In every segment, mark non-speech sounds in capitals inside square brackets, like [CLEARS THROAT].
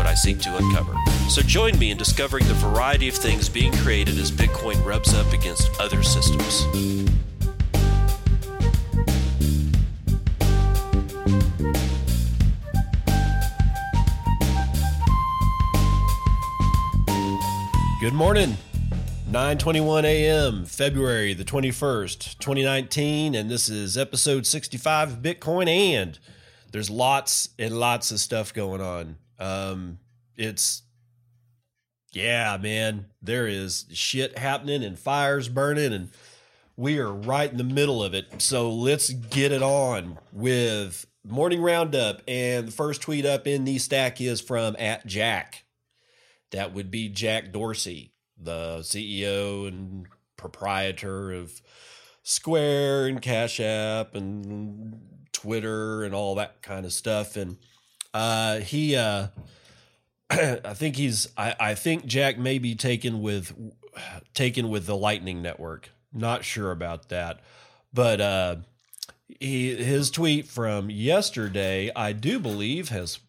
what I seek to uncover. So join me in discovering the variety of things being created as Bitcoin rubs up against other systems. Good morning. 9:21 a.m. February the 21st, 2019, and this is episode 65 of Bitcoin and there's lots and lots of stuff going on. Um, it's yeah, man, there is shit happening and fires burning, and we are right in the middle of it. So let's get it on with morning roundup. And the first tweet up in the stack is from at Jack. That would be Jack Dorsey, the CEO and proprietor of Square and Cash App and Twitter and all that kind of stuff. And uh, he, uh, [CLEARS THROAT] I think he's, I, I think Jack may be taken with, taken with the Lightning Network. Not sure about that, but uh, he, his tweet from yesterday, I do believe, has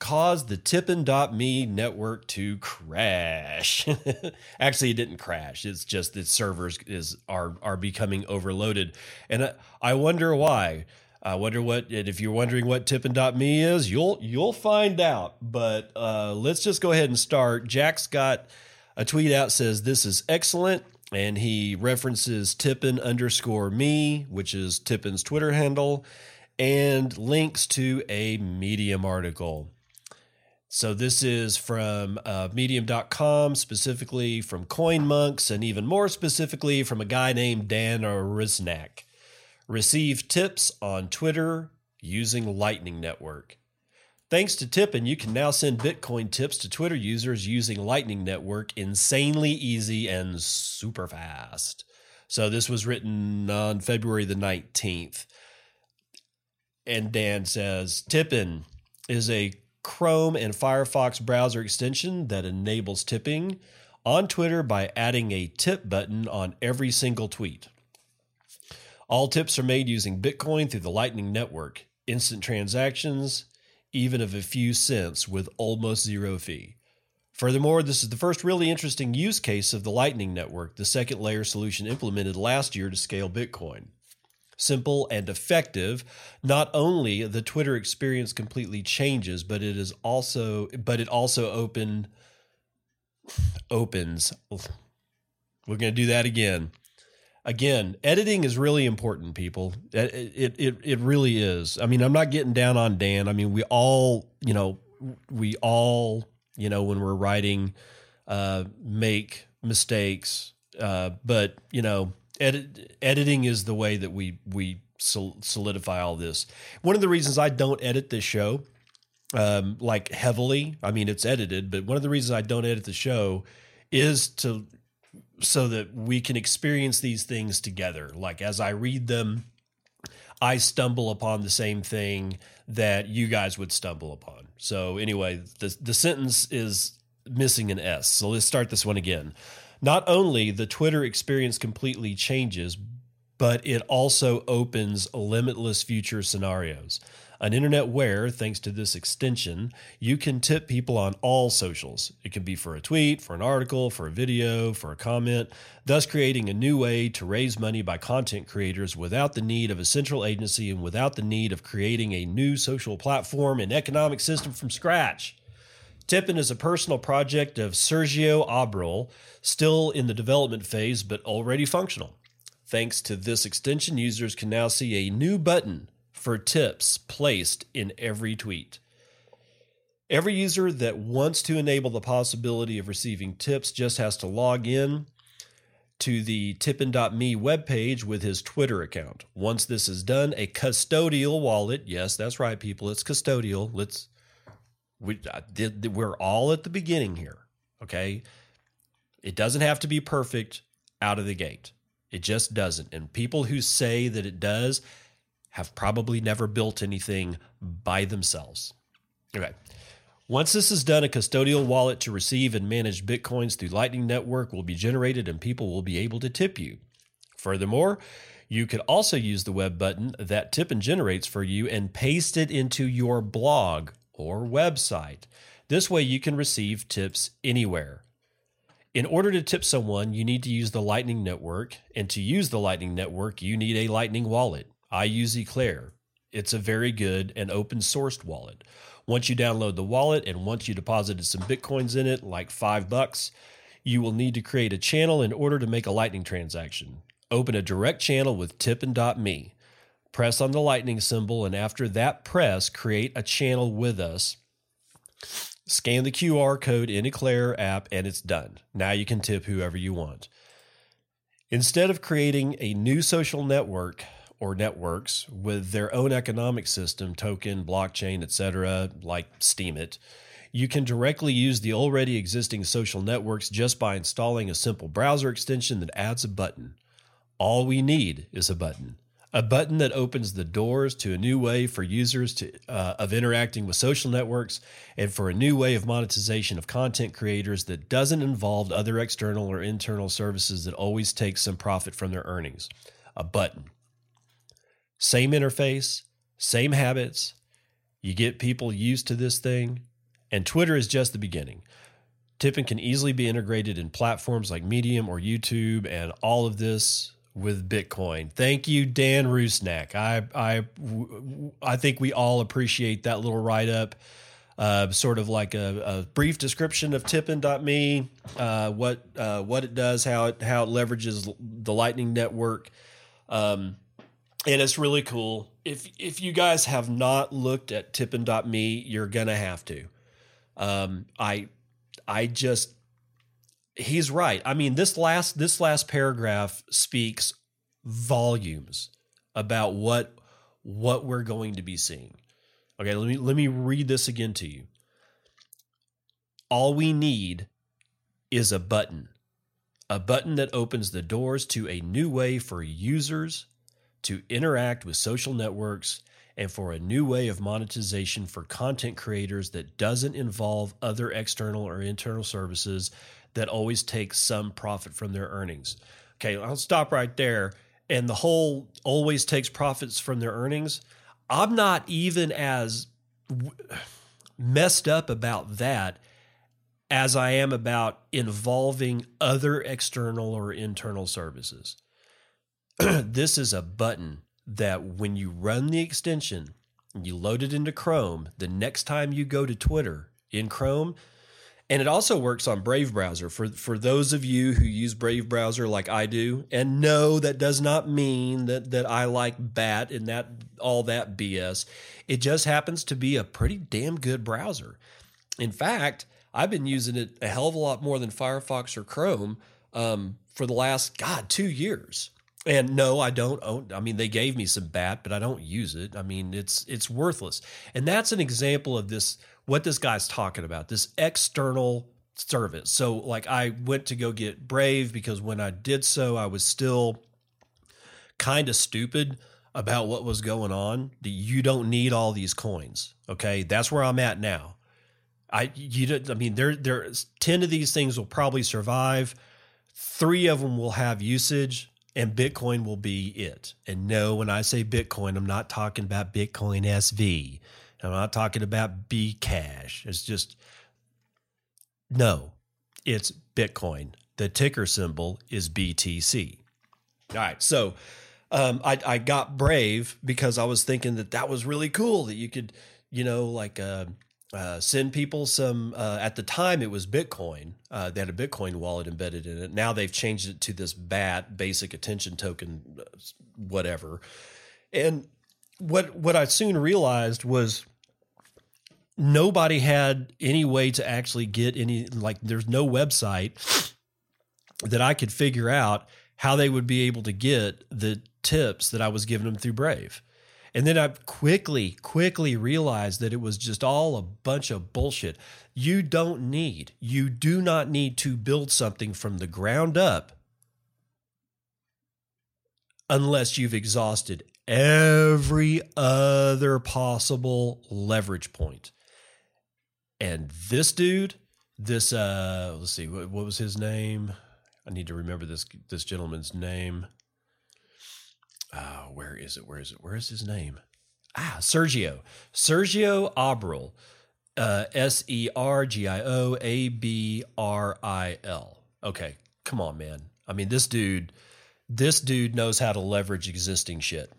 caused the tippin.me network to crash. [LAUGHS] Actually, it didn't crash. It's just that servers is are are becoming overloaded. And I, I wonder why. I wonder what if you're wondering what tippin.me is, you'll you'll find out. But uh, let's just go ahead and start. Jack's got a tweet out says this is excellent, and he references tippin underscore me, which is Tippin's Twitter handle, and links to a Medium article. So this is from uh, medium.com, specifically from CoinMonks, and even more specifically from a guy named Dan Risnak. Receive tips on Twitter using Lightning Network. Thanks to Tippin, you can now send Bitcoin tips to Twitter users using Lightning Network insanely easy and super fast. So this was written on February the 19th. And Dan says Tippin is a Chrome and Firefox browser extension that enables tipping on Twitter by adding a tip button on every single tweet. All tips are made using Bitcoin through the Lightning Network, instant transactions, even of a few cents with almost zero fee. Furthermore, this is the first really interesting use case of the Lightning Network, the second layer solution implemented last year to scale Bitcoin simple, and effective, not only the Twitter experience completely changes, but it is also but it also open opens. We're going to do that again. Again, editing is really important, people. It, it it really is. I mean, I'm not getting down on Dan. I mean, we all, you know, we all, you know, when we're writing, uh, make mistakes. Uh, but you know, edit, editing is the way that we we solidify all this. One of the reasons I don't edit this show, um, like heavily, I mean it's edited, but one of the reasons I don't edit the show is to so that we can experience these things together. Like as I read them, I stumble upon the same thing that you guys would stumble upon. So anyway, the the sentence is missing an S. So let's start this one again. Not only the Twitter experience completely changes, but it also opens limitless future scenarios. An internet where, thanks to this extension, you can tip people on all socials. It can be for a tweet, for an article, for a video, for a comment, thus creating a new way to raise money by content creators without the need of a central agency and without the need of creating a new social platform and economic system from scratch. Tippin is a personal project of Sergio Abril, still in the development phase but already functional. Thanks to this extension, users can now see a new button for tips placed in every tweet. Every user that wants to enable the possibility of receiving tips just has to log in to the tippin.me webpage with his Twitter account. Once this is done, a custodial wallet, yes, that's right, people, it's custodial. Let's we, uh, we're all at the beginning here. Okay. It doesn't have to be perfect out of the gate. It just doesn't. And people who say that it does have probably never built anything by themselves. Okay. Once this is done, a custodial wallet to receive and manage Bitcoins through Lightning Network will be generated and people will be able to tip you. Furthermore, you could also use the web button that Tippin generates for you and paste it into your blog or website. This way, you can receive tips anywhere. In order to tip someone, you need to use the Lightning Network, and to use the Lightning Network, you need a Lightning wallet. I use Eclair. It's a very good and open sourced wallet. Once you download the wallet and once you deposited some bitcoins in it, like five bucks, you will need to create a channel in order to make a Lightning transaction. Open a direct channel with Tippin.me. Press on the lightning symbol, and after that press, create a channel with us. Scan the QR code in Eclair app, and it's done. Now you can tip whoever you want. Instead of creating a new social network or networks with their own economic system, token, blockchain, etc., like Steemit, you can directly use the already existing social networks just by installing a simple browser extension that adds a button. All we need is a button. A button that opens the doors to a new way for users to, uh, of interacting with social networks and for a new way of monetization of content creators that doesn't involve other external or internal services that always take some profit from their earnings. A button. Same interface, same habits. You get people used to this thing. And Twitter is just the beginning. Tippin can easily be integrated in platforms like Medium or YouTube, and all of this with Bitcoin. Thank you, Dan Rusnak. I I I think we all appreciate that little write up. Uh, sort of like a, a, brief description of Tippin.me, uh, what uh, what it does, how it how it leverages the Lightning Network, um, and it's really cool. If if you guys have not looked at Tippin.me, you're gonna have to. Um, I I just he's right. I mean, this last this last paragraph speaks volumes about what what we're going to be seeing. Okay, let me let me read this again to you. All we need is a button. A button that opens the doors to a new way for users to interact with social networks and for a new way of monetization for content creators that doesn't involve other external or internal services that always take some profit from their earnings. Okay, I'll stop right there. And the whole always takes profits from their earnings. I'm not even as messed up about that as I am about involving other external or internal services. [CLEARS THROAT] this is a button that when you run the extension, you load it into Chrome, the next time you go to Twitter in Chrome, and it also works on Brave browser for for those of you who use Brave browser like I do. And no, that does not mean that that I like bat and that all that BS. It just happens to be a pretty damn good browser. In fact, I've been using it a hell of a lot more than Firefox or Chrome um, for the last God two years. And no, I don't own. I mean, they gave me some bat, but I don't use it. I mean, it's it's worthless. And that's an example of this what this guy's talking about this external service. So, like, I went to go get Brave because when I did so, I was still kind of stupid about what was going on. You don't need all these coins. Okay, that's where I'm at now. I you don't, I mean there there's ten of these things will probably survive. Three of them will have usage, and Bitcoin will be it. And no, when I say Bitcoin, I'm not talking about Bitcoin SV. I'm not talking about Bcash. It's just no, it's Bitcoin. The ticker symbol is BTC. All right, so um, I, I got brave because I was thinking that that was really cool that you could, you know, like uh, uh, send people some. Uh, at the time, it was Bitcoin. Uh, they had a Bitcoin wallet embedded in it. Now they've changed it to this BAT, Basic Attention Token, uh, whatever. And what what I soon realized was nobody had any way to actually get any like there's no website that I could figure out how they would be able to get the tips that I was giving them through Brave. And then I quickly, quickly realized that it was just all a bunch of bullshit. You don't need, you do not need to build something from the ground up unless you've exhausted every other possible leverage point. And this dude, this uh let's see, what, what was his name? I need to remember this this gentleman's name. Uh, where is it? Where is it? Where is his name? Ah, Sergio. Sergio Abril. Uh, S E R G I O A B R I L. Okay, come on, man. I mean, this dude, this dude knows how to leverage existing shit.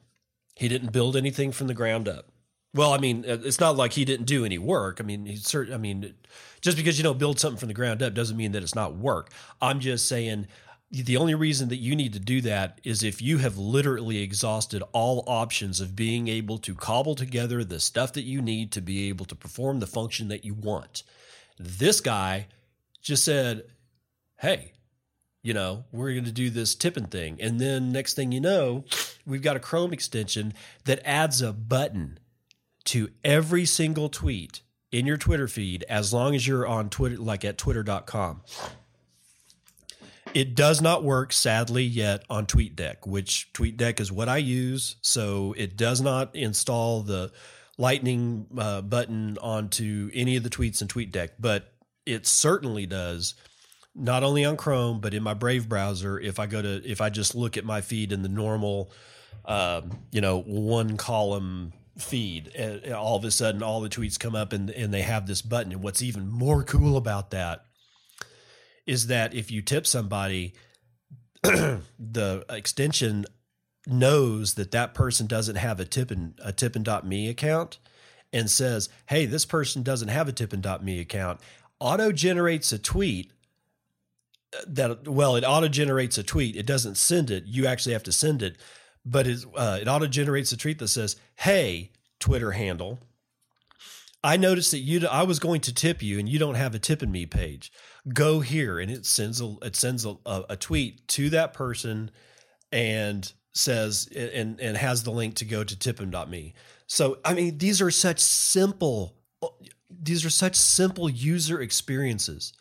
He didn't build anything from the ground up. Well, I mean, uh, it's not like he didn't do any work. I mean, he's certain. I mean, just because you don't build something from the ground up doesn't mean that it's not work. I'm just saying the only reason that you need to do that is if you have literally exhausted all options of being able to cobble together the stuff that you need to be able to perform the function that you want. This guy just said, Hey, you know, we're going to do this tipping thing. And then next thing you know, we've got a Chrome extension that adds a button to every single tweet in your Twitter feed as long as you're on Twitter, like at twitter.com. It does not work, sadly, yet on TweetDeck, which TweetDeck is what I use. So it does not install the lightning uh, button onto any of the tweets in TweetDeck, but it certainly does not only on Chrome, but in my Brave browser. If I go to, if I just look at my feed in the normal, um, you know, one column feed, and all of a sudden all the tweets come up and, and they have this button. And what's even more cool about that is that if you tip somebody, [CLEARS THROAT] the extension knows that that person doesn't have a tippin a tippin.me account and says, "Hey, this person doesn't have a tippin.me account." Auto generates a tweet that well, it auto generates a tweet. It doesn't send it. You actually have to send it, but it uh, it auto generates a tweet that says, "Hey, Twitter handle." I noticed that you I was going to tip you and you don't have a tipping me page go here and it sends a it sends a, a, tweet to that person and says and and has the link to go to tippin.me. So I mean these are such simple uh, these are such simple user experiences.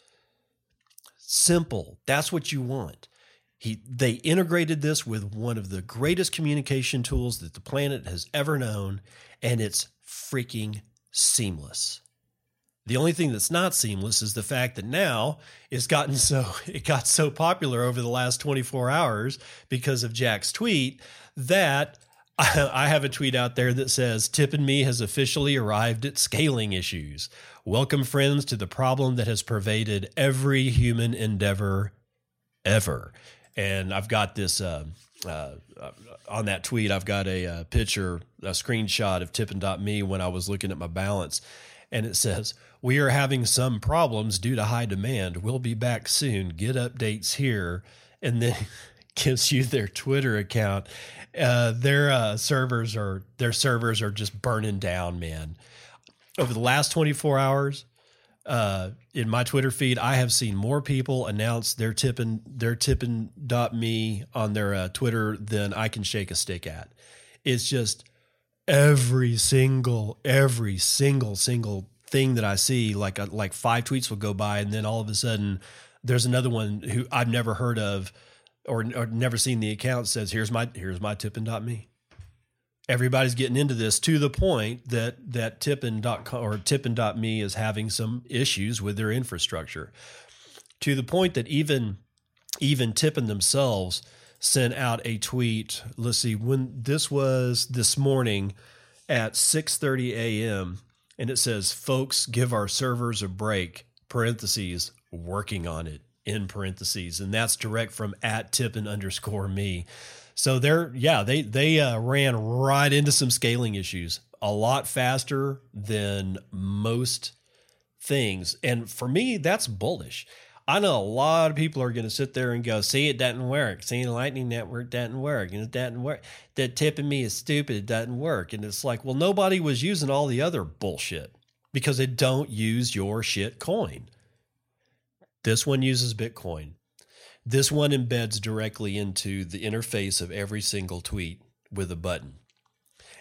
Simple. That's what you want. He they integrated this with one of the greatest communication tools that the planet has ever known and it's freaking seamless. The only thing that's not seamless is the fact that now it's gotten so [LAUGHS] it got so popular over the last 24 hours because of Jack's tweet that [LAUGHS] I have a tweet out there that says Tippin.me has officially arrived at scaling issues. Welcome friends to the problem that has pervaded every human endeavor ever. And I've got this uh, uh, on that tweet. I've got a, a uh, picture, a screenshot of Tippin.me when I was looking at my balance, and it says we are having some problems due to high demand. We'll be back soon. Get updates here. And then [LAUGHS] gives you their Twitter account. Uh, their uh, servers are their servers are just burning down, man. Over the last 24 hours, uh, in my Twitter feed, I have seen more people announce their tipping their tipping me on their uh, Twitter than I can shake a stick at. It's just every single, every single, single thing that I see, like a, uh, like five tweets will go by, and then all of a sudden there's another one who I've never heard of or, or never seen the account says, "Here's my here's my tippin.me." Everybody's getting into this to the point that that tippin.com or tippin.me is having some issues with their infrastructure. To the point that even even Tippin themselves sent out a tweet. Let's see when this was this morning at 6:30 a.m and it says, folks, give our servers a break, parentheses, working on it, in parentheses. And that's direct from at tippin underscore me. So they're, yeah, they, they uh, ran right into some scaling issues a lot faster than most things. And for me, that's bullish. I know a lot of people are going to sit there and go, see, it doesn't work. See, the Lightning Network doesn't work. And it doesn't work. That tipping me is stupid. It doesn't work. And it's like, well, nobody was using all the other bullshit because they don't use your shit coin. This one uses Bitcoin. This one embeds directly into the interface of every single tweet with a button.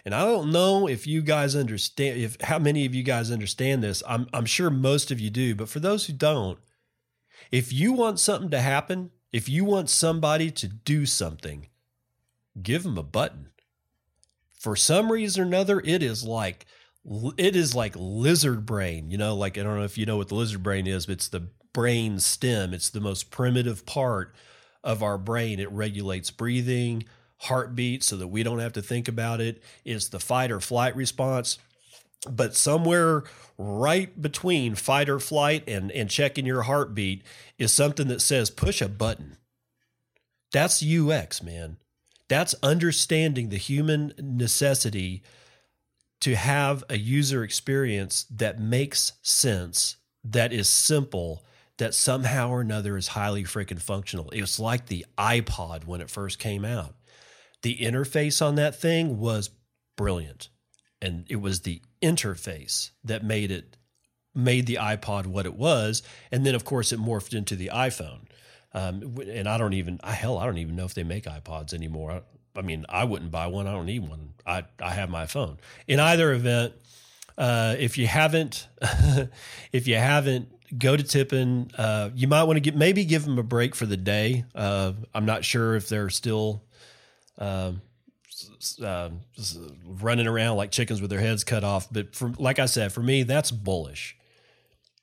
And I don't know if you guys understand if how many of you guys understand this. I'm I'm sure most of you do, but for those who don't, if you want something to happen, if you want somebody to do something, give them a button. For some reason or another, it is like it is like lizard brain. You know, like I don't know if you know what the lizard brain is, but it's the brain stem. It's the most primitive part of our brain. It regulates breathing, heartbeat, so that we don't have to think about it. It's the fight or flight response. But somewhere right between fight or flight and, and checking your heartbeat is something that says push a button. That's UX, man. That's understanding the human necessity to have a user experience that makes sense, that is simple, that somehow or another is highly freaking functional. It was like the iPod when it first came out. The interface on that thing was brilliant. And it was the interface that made it made the iPod what it was. And then of course it morphed into the iPhone. Um, and I don't even hell, I don't even know if they make iPods anymore. I mean, I wouldn't buy one. I don't need one. I, I have my phone. In either event, uh, if you haven't, [LAUGHS] if you haven't, go to Tippin. Uh, you might want to get maybe give them a break for the day. Uh, I'm not sure if they're still uh, running around like chickens with their heads cut off. But for like I said, for me, that's bullish.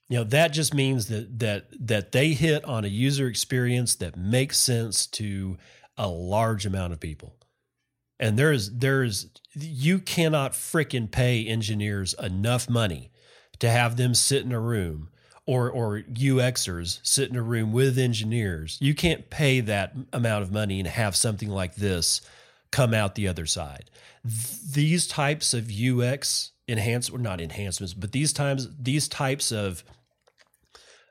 You know that just means that that that they hit on a user experience that makes sense to a large amount of people. And there's there's you cannot fricking pay engineers enough money to have them sit in a room or or UXers sit in a room with engineers. You can't pay that amount of money and have something like this come out the other side. These types of UX enhance or not enhancements, but these times these types of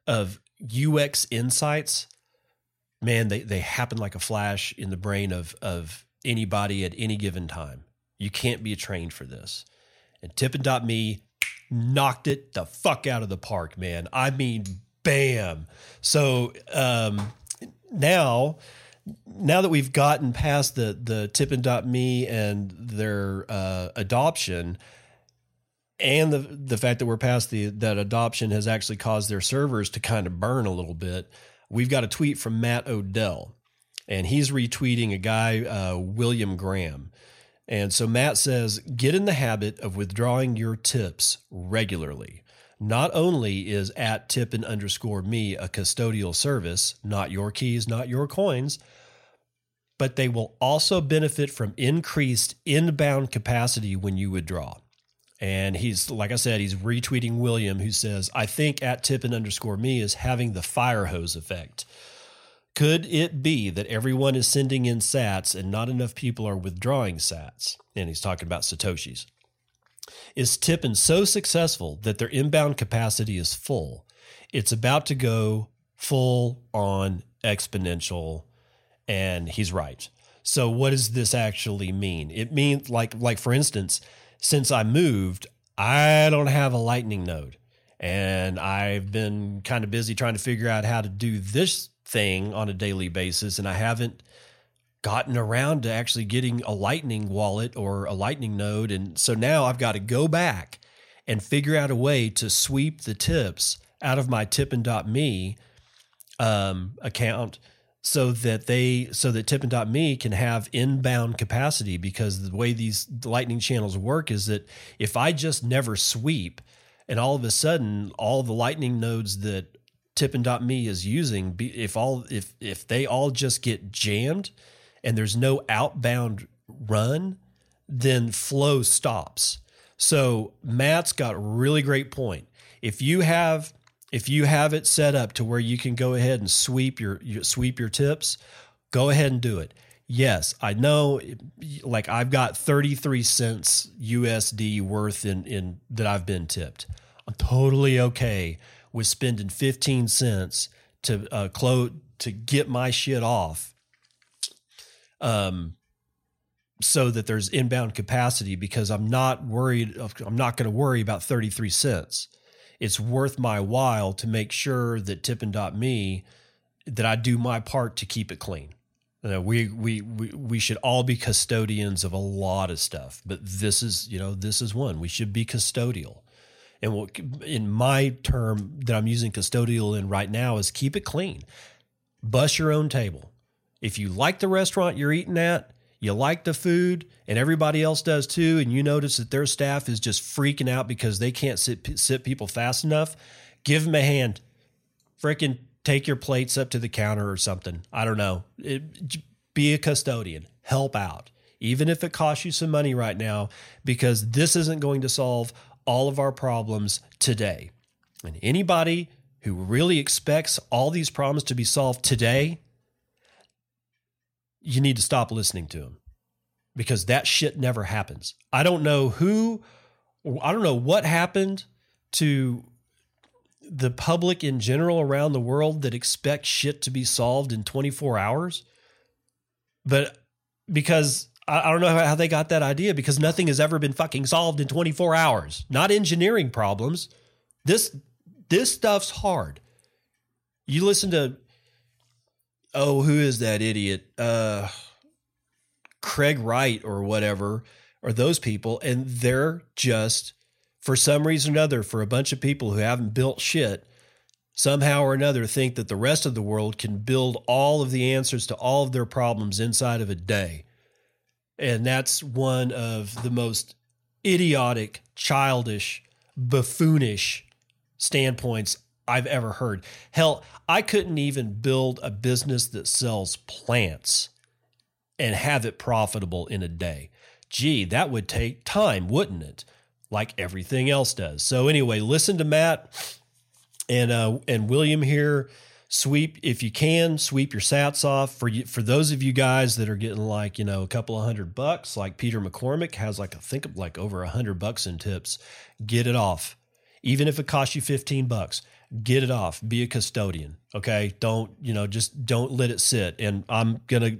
of UX insights, man, they they happen like a flash in the brain of of anybody at any given time. You can't be trained for this. And Tippin.me knocked it the fuck out of the park, man. I mean, bam. So um, now, now that we've gotten past the the Tippin.me and their uh, adoption, and the the fact that we're past the that adoption has actually caused their servers to kind of burn a little bit. We've got a tweet from Matt Odell and he's retweeting a guy, uh, William Graham. And so Matt says, get in the habit of withdrawing your tips regularly. Not only is at tippin underscore me a custodial service, not your keys, not your coins, but they will also benefit from increased inbound capacity when you withdraw. And he's, like I said, he's retweeting William, who says, I think at tippin underscore me is having the fire hose effect. Could it be that everyone is sending in sats and not enough people are withdrawing sats? And he's talking about Satoshis. Is Tippin so successful that their inbound capacity is full? It's about to go full on exponential. And he's right. So what does this actually mean? It means like like for instance, since I moved, I don't have a lightning node. And I've been kind of busy trying to figure out how to do this thing on a daily basis, and I haven't gotten around to actually getting a Lightning wallet or a Lightning node. And so now I've got to go back and figure out a way to sweep the tips out of my tippin.me um, account so that they so that tippin.me can have inbound capacity because the way these lightning channels work is that if I just never sweep and all of a sudden all the lightning nodes that tippin.me is using if all if if they all just get jammed and there's no outbound run then flow stops. So matt's got a really great point. If you have if you have it set up to where you can go ahead and sweep your, your sweep your tips go ahead and do it. Yes i know like i've got 33 cents usd worth in in that i've been tipped. I'm totally okay was spending 15 cents to uh, to get my shit off um so that there's inbound capacity because I'm not worried of, I'm not going to worry about 33 cents. It's worth my while to make sure that tippin.me that I do my part to keep it clean. Uh, we, we we we should all be custodians of a lot of stuff, but this is you know this is one. We should be custodial, and what in my term that I'm using custodial in right now is keep it clean. Bus your own table. If you like the restaurant you're eating at, you like the food, and everybody else does too, and you notice that their staff is just freaking out because they can't sit sit people fast enough, give them a hand. Freaking take your plates up to the counter or something. I don't know. It, be a custodian, help out, even if it costs you some money right now, because this isn't going to solve all of our problems today. And anybody who really expects all these problems to be solved today, you need to stop listening to them because that shit never happens. I don't know who, I don't know what happened to the public in general around the world that expect shit to be solved in 24 hours. But because I, don't know how they got that idea because nothing has ever been fucking solved in 24 hours. Not engineering problems. This this stuff's hard. You listen to oh, who is that idiot? Uh Craig Wright or whatever, or those people, and they're just for some reason or another, for a bunch of people who haven't built shit, somehow or another think that the rest of the world can build all of the answers to all of their problems inside of a day. And that's one of the most idiotic, childish, buffoonish standpoints I've ever heard. Hell, I couldn't even build a business that sells plants and have it profitable in a day. Gee, that would take time, wouldn't it? like everything else does. So anyway, listen to Matt and uh, and William here. Sweep if you can, sweep your Sats off for you, for those of you guys that are getting like you know a couple of hundred bucks. Like Peter McCormack has like I think like over a hundred bucks in tips. Get it off, even if it costs you fifteen bucks. Get it off. Be a custodian. Okay, don't you know just don't let it sit. And I'm gonna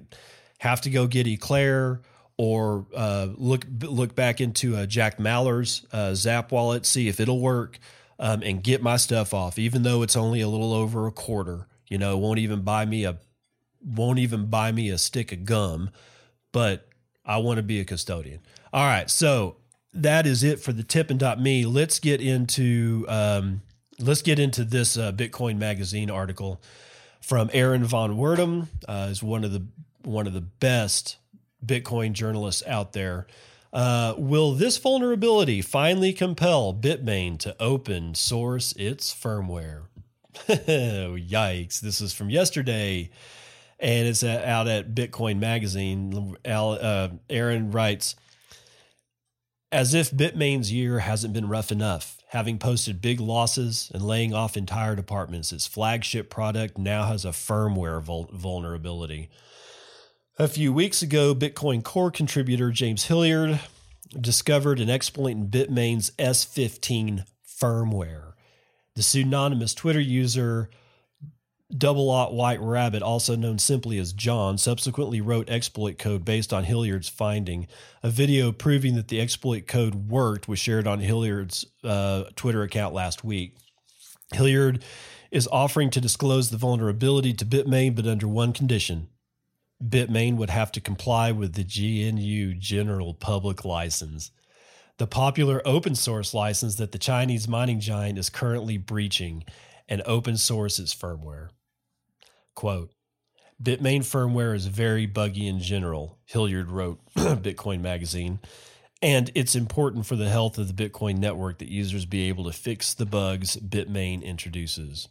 have to go get Eclair or uh, look look back into uh, Jack Mallers' uh, Zap wallet, see if it'll work, um, and get my stuff off, even though it's only a little over a quarter. You know, won't even buy me a won't even buy me a stick of gum, but I want to be a custodian. All right, so that is it for the Tippin dot me. Let's get into um, let's get into this uh, Bitcoin magazine article from Aaron van Wirdum. Uh, is one of the one of the best Bitcoin journalists out there. Uh, will this vulnerability finally compel Bitmain to open source its firmware? [LAUGHS] Yikes. This is from yesterday and it's out at Bitcoin Magazine. Uh, Aaron writes, as if Bitmain's year hasn't been rough enough, having posted big losses and laying off entire departments, its flagship product now has a firmware vul- vulnerability. A few weeks ago, Bitcoin Core contributor James Hilliard discovered an exploit in Bitmain's S15 firmware. The pseudonymous Twitter user Double White Rabbit, also known simply as John, subsequently wrote exploit code based on Hilliard's finding. A video proving that the exploit code worked was shared on Hilliard's uh, Twitter account last week. Hilliard is offering to disclose the vulnerability to Bitmain, but under one condition Bitmain would have to comply with the GNU General Public License, the popular open source license that the Chinese mining giant is currently breaching and open source its firmware. Quote, Bitmain firmware is very buggy in general, Hilliard wrote [CLEARS THROAT] Bitcoin Magazine, and it's important for the health of the Bitcoin network that users be able to fix the bugs Bitmain introduces.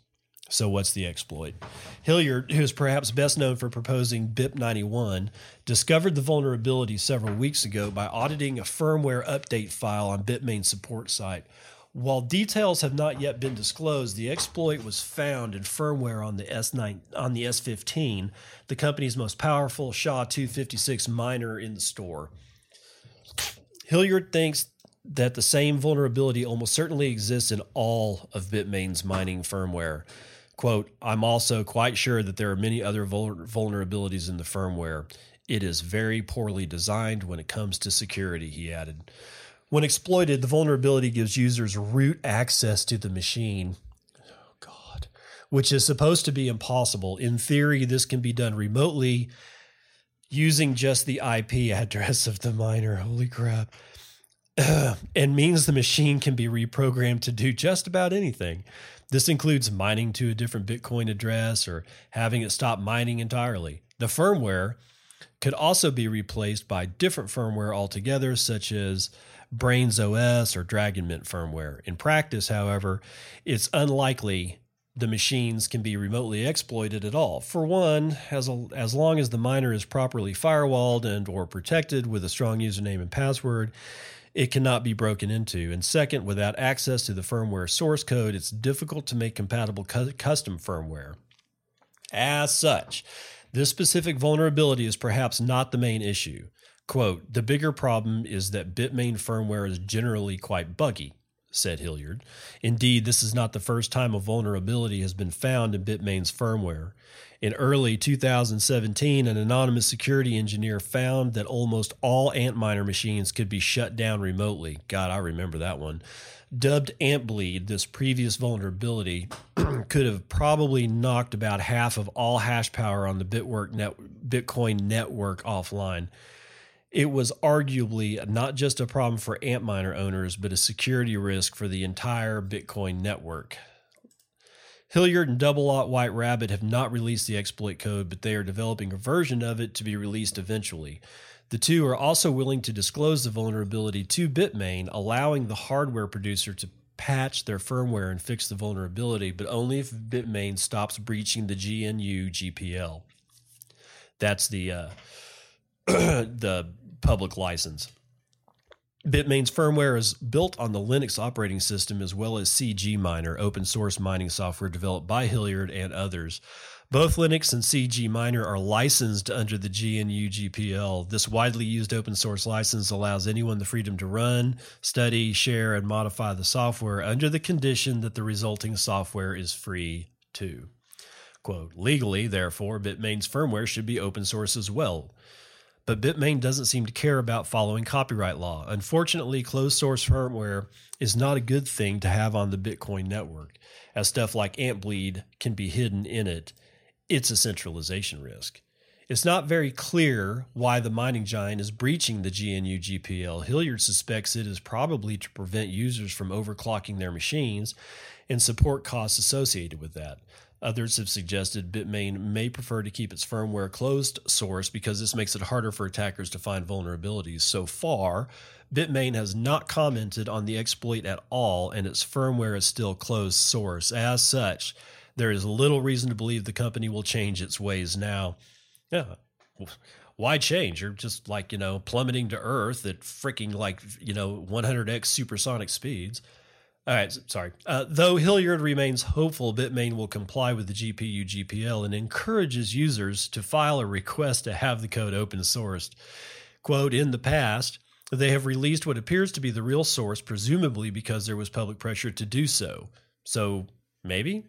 So, what's the exploit? Hilliard, who is perhaps best known for proposing BIP91, discovered the vulnerability several weeks ago by auditing a firmware update file on Bitmain's support site. While details have not yet been disclosed, the exploit was found in firmware on the S9 on the S15, the company's most powerful SHA-256 miner in the store. Hilliard thinks that the same vulnerability almost certainly exists in all of Bitmain's mining firmware. Quote, I'm also quite sure that there are many other vulnerabilities in the firmware. It is very poorly designed when it comes to security, he added. When exploited, the vulnerability gives users root access to the machine. Oh. Which is supposed to be impossible. In theory, this can be done remotely using just the IP address of the miner. Holy crap. [CLEARS THROAT] and means the machine can be reprogrammed to do just about anything. This includes mining to a different Bitcoin address or having it stop mining entirely. The firmware could also be replaced by different firmware altogether, such as Braiins OS or Dragon Mint firmware. In practice, however, it's unlikely the machines can be remotely exploited at all. For one, as, a, as long as the miner is properly firewalled and or protected with a strong username and password, it cannot be broken into. And second, without access to the firmware source code, it's difficult to make compatible cu- custom firmware. As such, this specific vulnerability is perhaps not the main issue. Quote, the bigger problem is that Bitmain firmware is generally quite buggy said Hilliard. Indeed, this is not the first time a vulnerability has been found in Bitmain's firmware. In early 2017, an anonymous security engineer found that almost all Antminer machines could be shut down remotely. God, I remember that one. Dubbed Antbleed, this previous vulnerability [CLEARS THROAT] could have probably knocked about half of all hash power on the Bitwork net, Bitcoin network offline. It was arguably not just a problem for Antminer owners, but a security risk for the entire Bitcoin network. Hilliard and Double Aught White Rabbit have not released the exploit code, but they are developing a version of it to be released eventually. The two are also willing to disclose the vulnerability to Bitmain, allowing the hardware producer to patch their firmware and fix the vulnerability, but only if Bitmain stops breaching the GNU GPL. That's the uh, [CLEARS THROAT] the public license. Bitmain's firmware is built on the Linux operating system as well as CG Miner, open source mining software developed by Hilliard and others. Both Linux and CG Miner are licensed under the GNU GPL. This widely used open source license allows anyone the freedom to run, study, share, and modify the software under the condition that the resulting software is free too. Quote, legally, therefore, Bitmain's firmware should be open source as well. But Bitmain doesn't seem to care about following copyright law. Unfortunately, closed source firmware is not a good thing to have on the Bitcoin network, as stuff like Antbleed can be hidden in it. It's a centralization risk. It's not very clear why the mining giant is breaching the GNU GPL. Hilliard suspects it is probably to prevent users from overclocking their machines and support costs associated with that. Others have suggested Bitmain may prefer to keep its firmware closed source because this makes it harder for attackers to find vulnerabilities. So far, Bitmain has not commented on the exploit at all, and its firmware is still closed source. As such, there is little reason to believe the company will change its ways now. Yeah. Why change? You're just like, you know, plummeting to Earth at freaking like, you know, 100x supersonic speeds. All right, sorry. Uh, though Hilliard remains hopeful Bitmain will comply with the GNU GPL and encourages users to file a request to have the code open sourced. Quote, in the past, they have released what appears to be the real source, presumably because there was public pressure to do so. So maybe?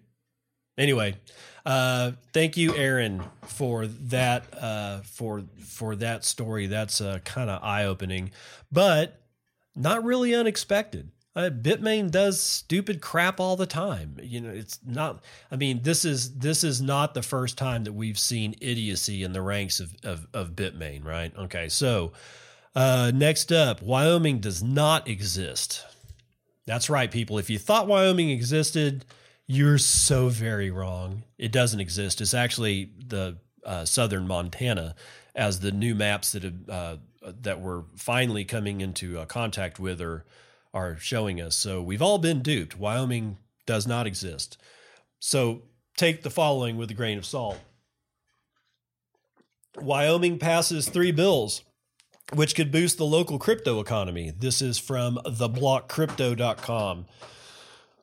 Anyway, uh, thank you, Aaron, for that uh, for for that story. That's uh, kind of eye opening, but not really unexpected uh, Bitmain does stupid crap all the time. You know, it's not. I mean, this is this is not the first time that we've seen idiocy in the ranks of of, of Bitmain, right? Okay, so uh, next up, Wyoming does not exist. That's right, people. If you thought Wyoming existed, you're so very wrong. It doesn't exist. It's actually the uh, southern Montana, as the new maps that have uh, that we're finally coming into uh, contact with are are showing us. So we've all been duped. Wyoming does not exist. So take the following with a grain of salt. Wyoming passes three bills which could boost the local crypto economy. This is from theblockcrypto.com.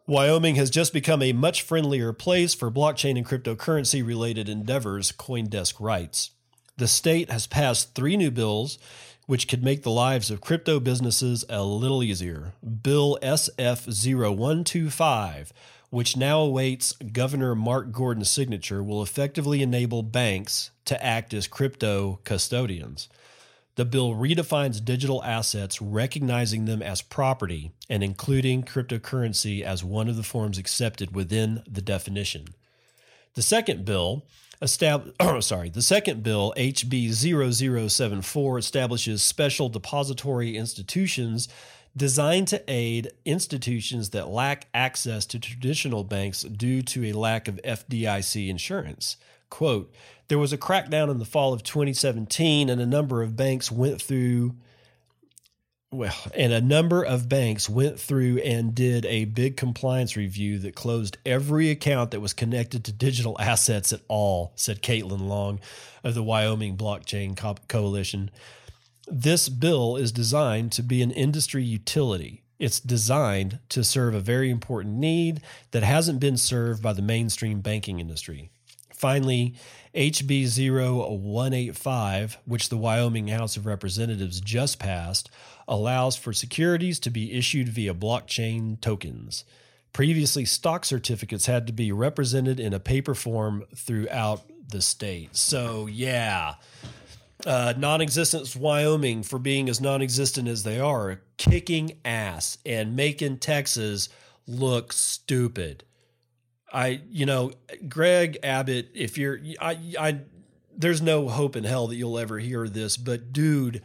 Wyoming has just become a much friendlier place for blockchain and cryptocurrency related endeavors, Coindesk writes. The state has passed three new bills which could make the lives of crypto businesses a little easier. Bill SF0125, which now awaits Governor Mark Gordon's signature, will effectively enable banks to act as crypto custodians. The bill redefines digital assets, recognizing them as property and including cryptocurrency as one of the forms accepted within the definition. The second bill Estab- [CLEARS THROAT] oh, sorry, the second bill, HB 0074, establishes special depository institutions designed to aid institutions that lack access to traditional banks due to a lack of FDIC insurance. Quote, there was a crackdown in the fall of 2017, and a number of banks went through well, and a number of banks went through and did a big compliance review that closed every account that was connected to digital assets at all, said Caitlin Long of the Wyoming Blockchain Co- Coalition. This bill is designed to be an industry utility. It's designed to serve a very important need that hasn't been served by the mainstream banking industry. Finally, HB 0185, which the Wyoming House of Representatives just passed, allows for securities to be issued via blockchain tokens. Previously, stock certificates had to be represented in a paper form throughout the state. So, yeah, uh, non existent Wyoming for being as non existent as they are, kicking ass and making Texas look stupid. I, you know, Greg Abbott, if you're, I, I, there's no hope in hell that you'll ever hear this, but dude,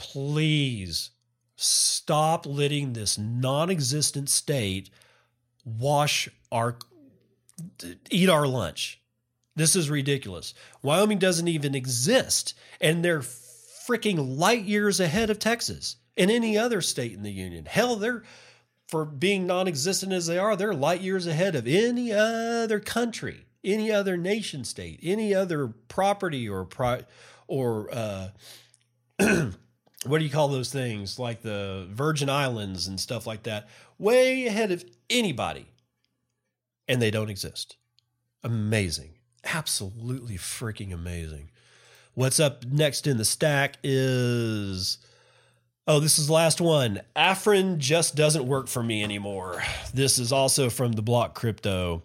please stop letting this non-existent state wash our, eat our lunch. This is ridiculous. Wyoming doesn't even exist, and they're freaking light years ahead of Texas and any other state in the union. Hell, they're for being non existent as they are, they're light years ahead of any other country, any other nation state, any other property or, pri- or, uh, [CLEARS THROAT] what do you call those things like the Virgin Islands and stuff like that, way ahead of anybody. And they don't exist. Amazing. Absolutely freaking amazing. What's up next in the stack is Oh, this is the last one. Afrin just doesn't work for me anymore. This is also from the block crypto.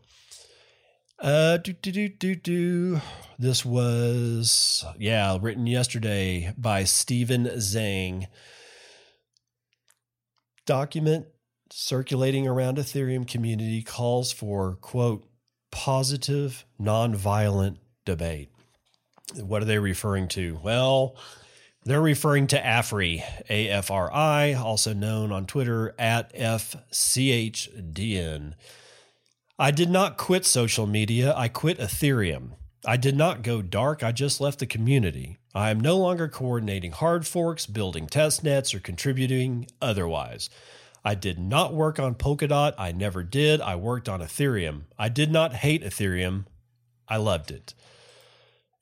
Uh, do, do, do, do, do. This was, yeah, written yesterday by Stephen Zhang. Document circulating around Ethereum community calls for, quote, positive, nonviolent debate. What are they referring to? Well, they're referring to AFRI, A F R I, also known on Twitter at FCHDN. I did not quit social media, I quit Ethereum. I did not go dark, I just left the community. I am no longer coordinating hard forks, building test nets, or contributing otherwise. I did not work on Polkadot. I never did. I worked on Ethereum. I did not hate Ethereum. I loved it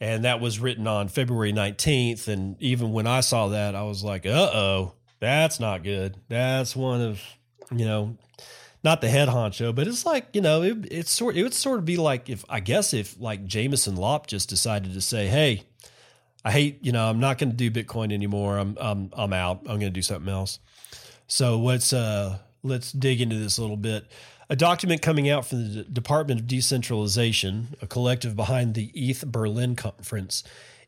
and that was written on February 19th. And even when I saw that, I was like, uh oh, that's not good. That's one of, you know, not the head honcho, but it's like, you know, it, it's sort, it would sort of be like if, I guess, if like Jameson Lopp just decided to say, hey, I hate, you know, I'm not going to do Bitcoin anymore. I'm, I'm, I'm out. I'm going to do something else. So let's, uh, let's dig into this a little bit. A document coming out from the Department of Decentralization, a collective behind the ETH Berlin conference,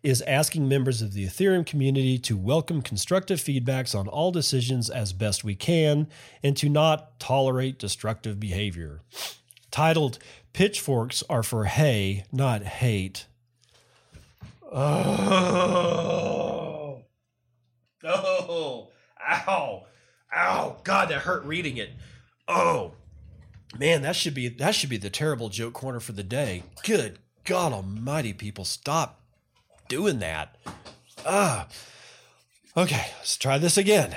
is asking members of the Ethereum community to welcome constructive feedbacks on all decisions as best we can and to not tolerate destructive behavior. Titled Pitchforks Are for Hay, Not Hate. Oh. Oh. Ow. Ow. God, that hurt reading it. Oh. Man, that should be that should be the terrible joke corner for the day. Good God Almighty, people, stop doing that. Ah, okay, let's try this again.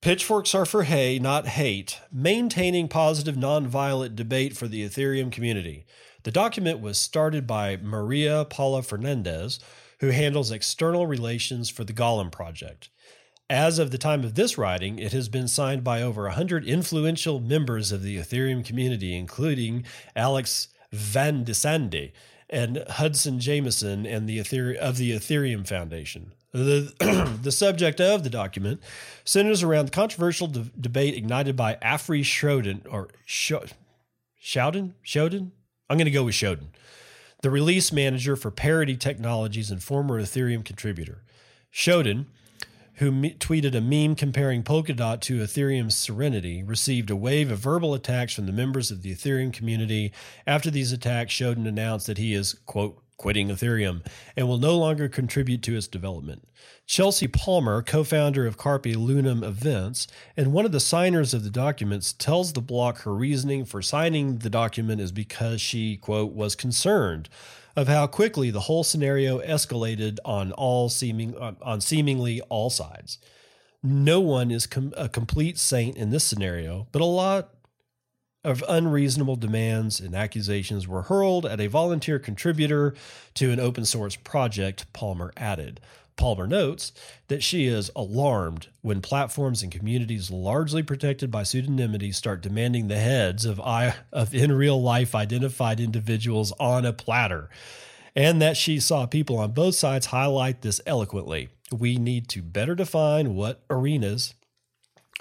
Pitchforks are for hay, not hate. Maintaining positive, nonviolent debate for the Ethereum community. The document was started by Maria Paula Fernandez, who handles external relations for the Golem project. As of the time of this writing, it has been signed by over 100 influential members of the Ethereum community, including Alex Van de Sande and Hudson Jameson and the of the Ethereum Foundation. The, [CLEARS THROAT] the subject of the document centers around the controversial de- debate ignited by Afri Shroden or Sh- Showden? Showden? I'm going to go with Showden, the release manager for Parity Technologies and former Ethereum contributor. Showden who me- tweeted a meme comparing Polkadot to Ethereum's Serenity, received a wave of verbal attacks from the members of the Ethereum community after these attacks showed and announced that he is, quote, quitting Ethereum and will no longer contribute to its development. Chelsea Palmer, co founder of Carpe Lunam Events and one of the signers of the documents, tells the block her reasoning for signing the document is because she, quote, was concerned of how quickly the whole scenario escalated on all seeming on seemingly all sides. No one is com- a complete saint in this scenario, but a lot of unreasonable demands and accusations were hurled at a volunteer contributor to an open source project, Palmer added. Palmer notes that she is alarmed when platforms and communities largely protected by pseudonymity start demanding the heads of, of in real life identified individuals on a platter, and that she saw people on both sides highlight this eloquently. We need to better define what arenas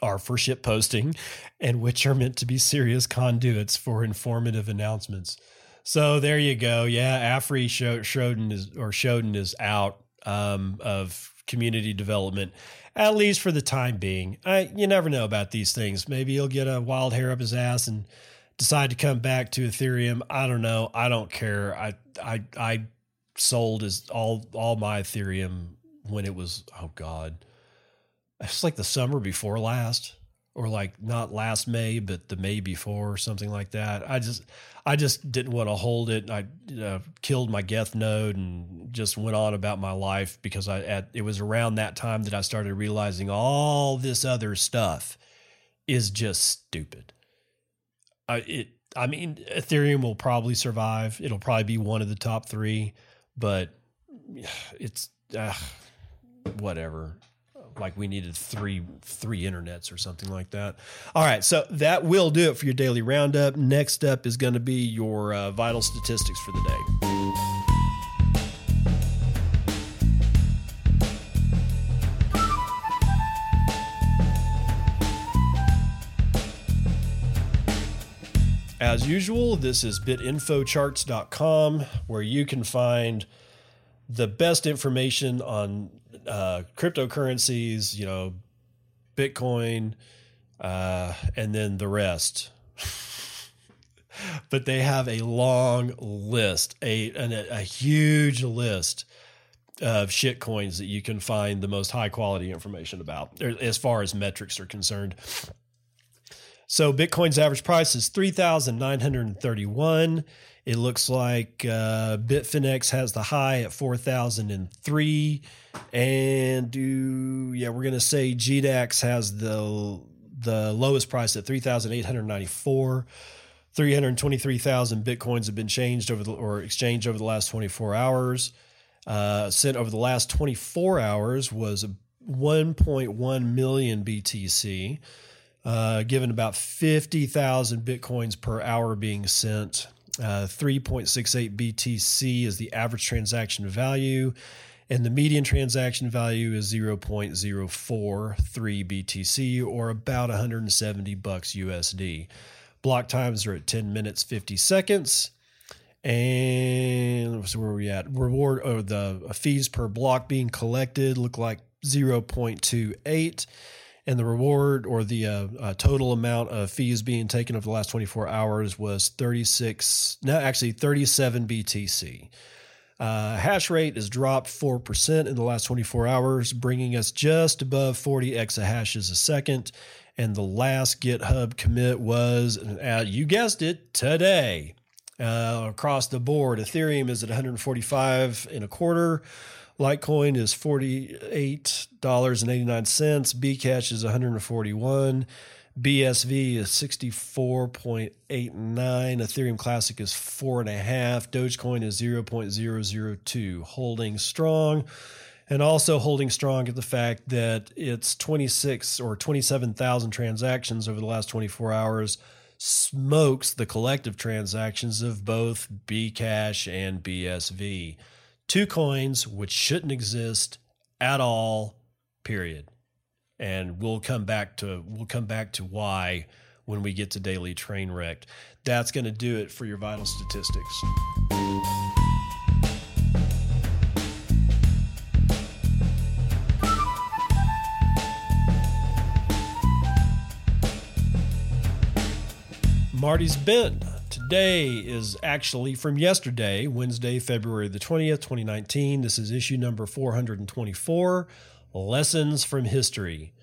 are for ship posting and which are meant to be serious conduits for informative announcements. So there you go. Yeah, Afri Shoden is or Shoden is out um, of community development, at least for the time being. I you never know about these things. Maybe he'll get a wild hair up his ass and decide to come back to Ethereum. I don't know. I don't care. I I I sold as all all my Ethereum when it was oh god it's like the summer before last or like not last May, but the May before or something like that. I just, I just didn't want to hold it. I uh, killed my Geth node and just went on about my life because I, at, it was around that time that I started realizing all this other stuff is just stupid. I, it, I mean, Ethereum will probably survive. It'll probably be one of the top three, but it's, uh, whatever like we needed three three internets or something like that. All right, so that will do it for your daily roundup. Next up is going to be your uh, vital statistics for the day. As usual, this is bitinfocharts.com where you can find the best information on uh, cryptocurrencies, you know, Bitcoin, uh, and then the rest. [LAUGHS] but they have a long list, a, a, a huge list of shit coins that you can find the most high quality information about as far as metrics are concerned. So Bitcoin's average price is 3,931. It looks like uh, Bitfinex has the high at 4,003. And do, yeah, we're going to say GDAX has the, the lowest price at 3,894. 323,000 Bitcoins have been changed over the, or exchanged over the last 24 hours. Uh, sent over the last 24 hours was 1.1 million BTC, uh, given about 50,000 Bitcoins per hour being sent. Uh, 3.68 BTC is the average transaction value, and the median transaction value is 0.043 BTC or about 170 bucks USD. Block times are at 10 minutes 50 seconds. And so where are we at? Reward or the fees per block being collected look like 0.28 and the reward or the uh, uh, total amount of fees being taken over the last 24 hours was 36 no actually 37 btc uh, hash rate has dropped 4% in the last 24 hours bringing us just above 40 exahashes a second. And the last github commit was uh, you guessed it today. Uh, across the board ethereum is at 145 and a quarter Litecoin is $48.89. Bcash is 141. BSV is 64.89. Ethereum Classic is 4.5. Dogecoin is 0.002. Holding strong. And also holding strong at the fact that it's 26 or 27,000 transactions over the last 24 hours smokes the collective transactions of both Bcash and BSV two coins which shouldn't exist at all period. And we'll come back to we'll come back to why when we get to daily train wrecked that's going to do it for your vital statistics. Marty's bent. Today is actually from yesterday, Wednesday, February the 20th, 2019. This is issue number 424 Lessons from History.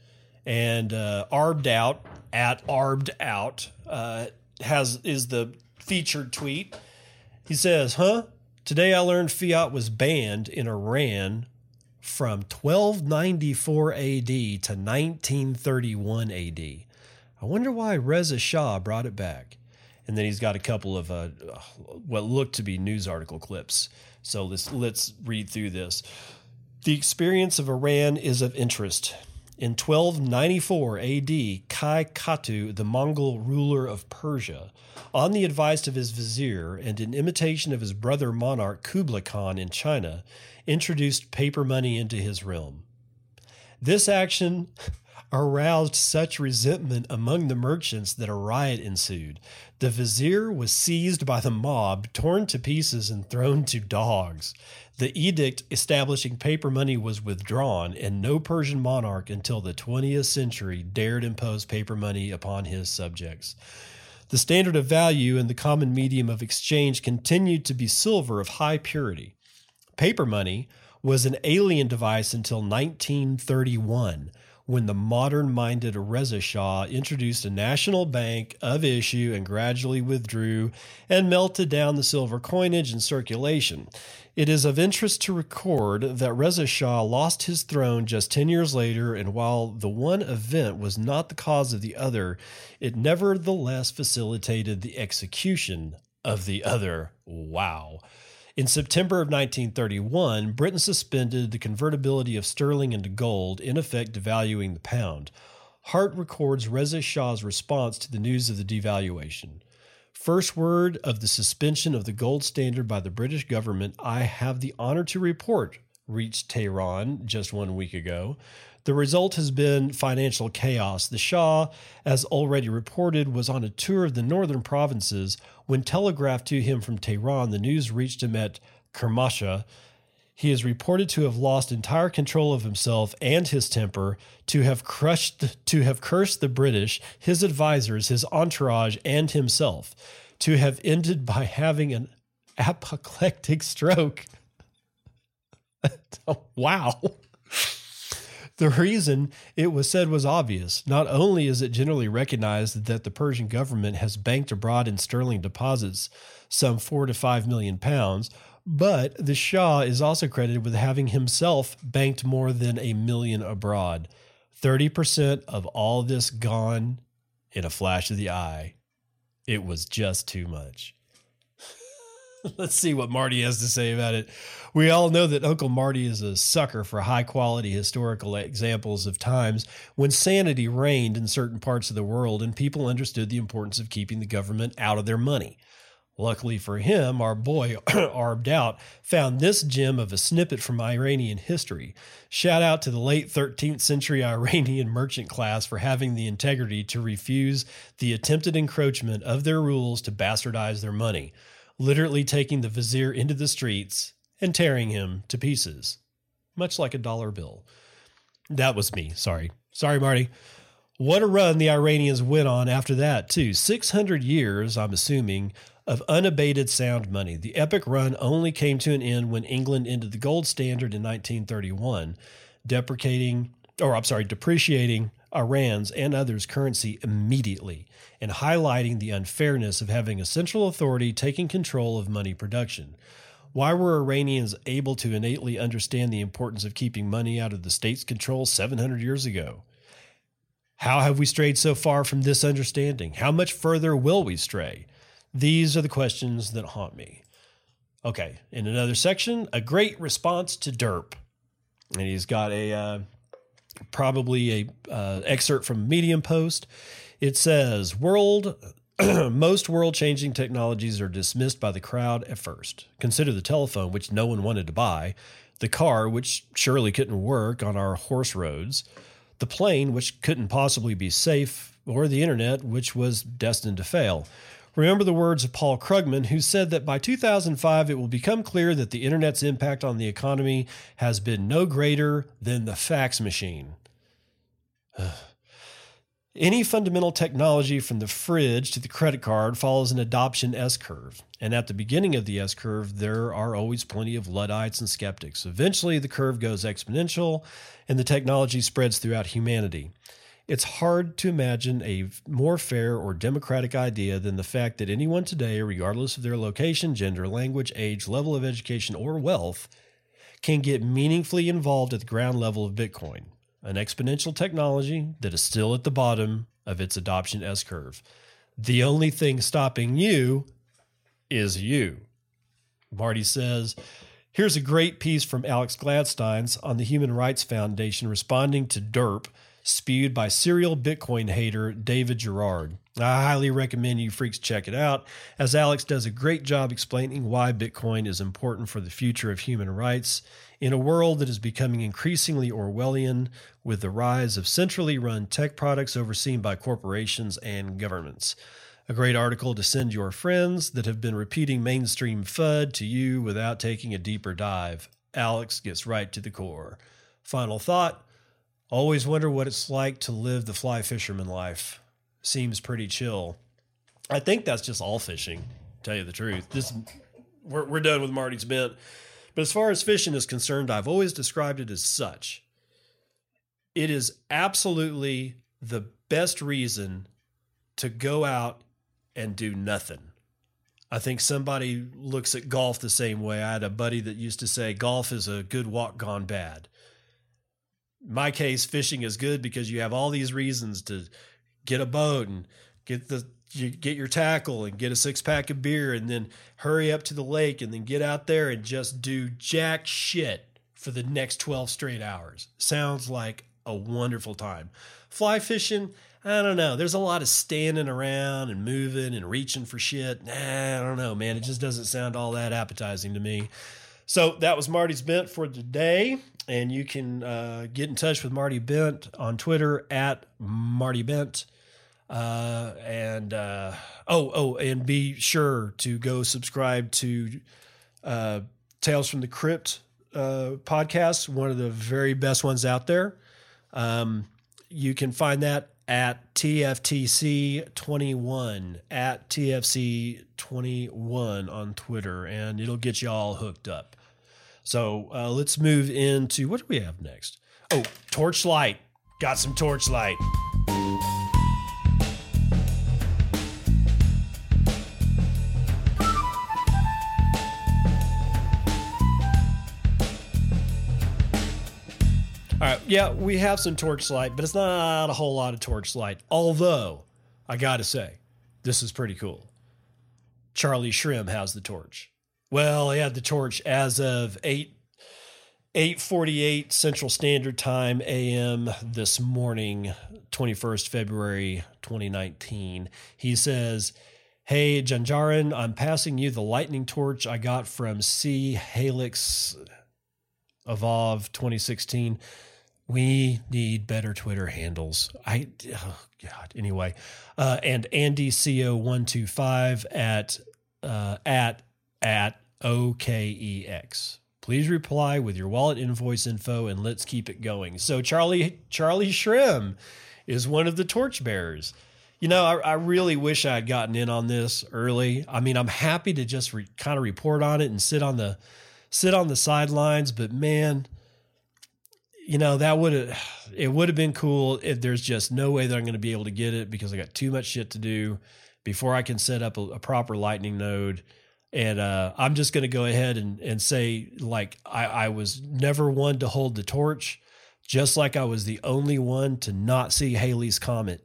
And uh, Arbed Out, at Arbed Out, uh, has is the featured tweet. He says, Huh? Today I learned fiat was banned in Iran from 1294 AD to 1931 AD. I wonder why Reza Shah brought it back. And then he's got a couple of uh, what look to be news article clips. So let's let's read through this. The experience of Iran is of interest. In 1294 AD, Kai Khatu, the Mongol ruler of Persia, on the advice of his vizier and in imitation of his brother monarch Kublai Khan in China, introduced paper money into his realm. This action [LAUGHS] aroused such resentment among the merchants that a riot ensued. The vizier was seized by the mob, torn to pieces, and thrown to dogs. The edict establishing paper money was withdrawn, and no Persian monarch until the 20th century dared impose paper money upon his subjects. The standard of value and the common medium of exchange continued to be silver of high purity. Paper money was an alien device until 1931 when the modern minded Reza Shah introduced a national bank of issue and gradually withdrew and melted down the silver coinage in circulation. It is of interest to record that Reza Shah lost his throne just 10 years later, and while the one event was not the cause of the other, it nevertheless facilitated the execution of the other. Wow. In September of 1931, Britain suspended the convertibility of sterling into gold, in effect devaluing the pound. Hart records Reza Shah's response to the news of the devaluation. First word of the suspension of the gold standard by the British government, I have the honor to report, reached Tehran just one week ago. The result has been financial chaos. The Shah, as already reported, was on a tour of the northern provinces. When telegraphed to him from Tehran, the news reached him at Kermanshah. He is reported to have lost entire control of himself and his temper, to have crushed, to have cursed the British, his advisors, his entourage, and himself, to have ended by having an apoplectic stroke. [LAUGHS] wow. The reason it was said was obvious. Not only is it generally recognized that the Persian government has banked abroad in sterling deposits some four to five million pounds, but the Shah is also credited with having himself banked more than a million abroad. 30% of all this gone in a flash of the eye. It was just too much. [LAUGHS] Let's see what Marty has to say about it. We all know that Uncle Marty is a sucker for high quality historical examples of times when sanity reigned in certain parts of the world and people understood the importance of keeping the government out of their money. Luckily for him, our boy [CLEARS THROAT] Arbed Out found this gem of a snippet from Iranian history. Shout out to the late 13th century [LAUGHS] Iranian merchant class for having the integrity to refuse the attempted encroachment of their rules to bastardize their money literally taking the vizier into the streets and tearing him to pieces, much like a dollar bill. That was me. Sorry. Sorry, Marty. What a run the Iranians went on after that, too. 600 years, I'm assuming, of unabated sound money. The epic run only came to an end when England ended the gold standard in 1931, deprecating, or I'm sorry, depreciating Iran's and others' currency immediately and highlighting the unfairness of having a central authority taking control of money production. Why were Iranians able to innately understand the importance of keeping money out of the state's control 700 years ago? How have we strayed so far from this understanding? How much further will we stray? These are the questions that haunt me. Okay, in another section, a great response to derp. And he's got a uh, probably a uh, excerpt from Medium Post. It says, "World." [CLEARS THROAT] Most world changing technologies are dismissed by the crowd at first. Consider the telephone, which no one wanted to buy, the car, which surely couldn't work on our horse roads, the plane, which couldn't possibly be safe, or the internet, which was destined to fail. Remember the words of Paul Krugman, who said that by 2005 it will become clear that the internet's impact on the economy has been no greater than the fax machine. [SIGHS] Any fundamental technology from the fridge to the credit card follows an adoption S curve. And at the beginning of the S curve, there are always plenty of Luddites and skeptics. Eventually, the curve goes exponential and the technology spreads throughout humanity. It's hard to imagine a more fair or democratic idea than the fact that anyone today, regardless of their location, gender, language, age, level of education, or wealth, can get meaningfully involved at the ground level of Bitcoin an exponential technology that is still at the bottom of its adoption S curve. The only thing stopping you is you. Marty says, Here's a great piece from Alex Gladstein's on the Human Rights Foundation responding to DERP, spewed by serial Bitcoin hater David Gerard. I highly recommend you freaks check it out, as Alex does a great job explaining why Bitcoin is important for the future of human rights in a world that is becoming increasingly Orwellian with the rise of centrally run tech products overseen by corporations and governments. A great article to send your friends that have been repeating mainstream FUD to you without taking a deeper dive. Alex gets right to the core. Final thought Always wonder what it's like to live the fly fisherman life. Seems pretty chill. I think that's just all fishing, to tell you the truth. This we're, we're done with Marty's bent. But as far as fishing is concerned, I've always described it as such. It is absolutely the best reason to go out and do nothing. I think somebody looks at golf the same way. I had a buddy that used to say golf is a good walk gone bad my case, fishing is good because you have all these reasons to get a boat and get the you get your tackle and get a six pack of beer and then hurry up to the lake and then get out there and just do jack shit for the next 12 straight hours. Sounds like a wonderful time. Fly fishing, I don't know. There's a lot of standing around and moving and reaching for shit. Nah, I don't know, man. It just doesn't sound all that appetizing to me. So that was Marty's Bent for today. And you can uh, get in touch with Marty Bent on Twitter at Marty Bent. Uh, and uh, oh, oh, and be sure to go subscribe to uh, Tales from the Crypt uh, podcast, one of the very best ones out there. Um, you can find that at TFTC21 at TFC21 on Twitter, and it'll get you all hooked up. So uh, let's move into what do we have next? Oh, torchlight. Got some torchlight. All right, yeah, we have some torchlight, but it's not a whole lot of torchlight. Although, I gotta say, this is pretty cool. Charlie Shrem has the torch. Well, he had the torch as of 8 8:48 Central Standard Time AM this morning, 21st February 2019. He says, "Hey Janjarin, I'm passing you the lightning torch I got from C Halix Evolve 2016. We need better Twitter handles. I oh god. Anyway, uh, and Andy Co 125 at uh, at at OKEX. Please reply with your wallet invoice info and let's keep it going. So Charlie Charlie Shrem is one of the torchbearers. You know, I, I really wish I had gotten in on this early. I mean, I'm happy to just re, kind of report on it and sit on the sit on the sidelines, but man, you know that would have it would have been cool if there's just no way that I'm going to be able to get it because I got too much shit to do before I can set up a, a proper Lightning node and uh, I'm just going to go ahead and, and say, like, I, I was never one to hold the torch, just like I was the only one to not see Halley's Comet.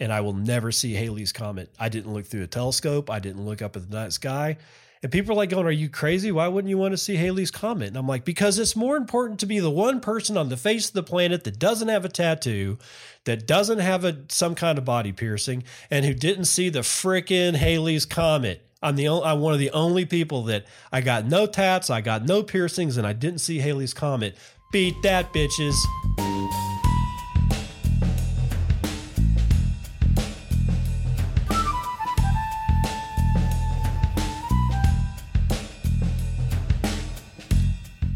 And I will never see Halley's Comet. I didn't look through a telescope, I didn't look up at the night sky. And people are like going, Are you crazy? Why wouldn't you want to see Halley's Comet? And I'm like, Because it's more important to be the one person on the face of the planet that doesn't have a tattoo, that doesn't have a some kind of body piercing, and who didn't see the frickin' Halley's Comet. I'm the only, I'm one of the only people that I got no tats, I got no piercings, and I didn't see Halley's Comet. Beat that, bitches.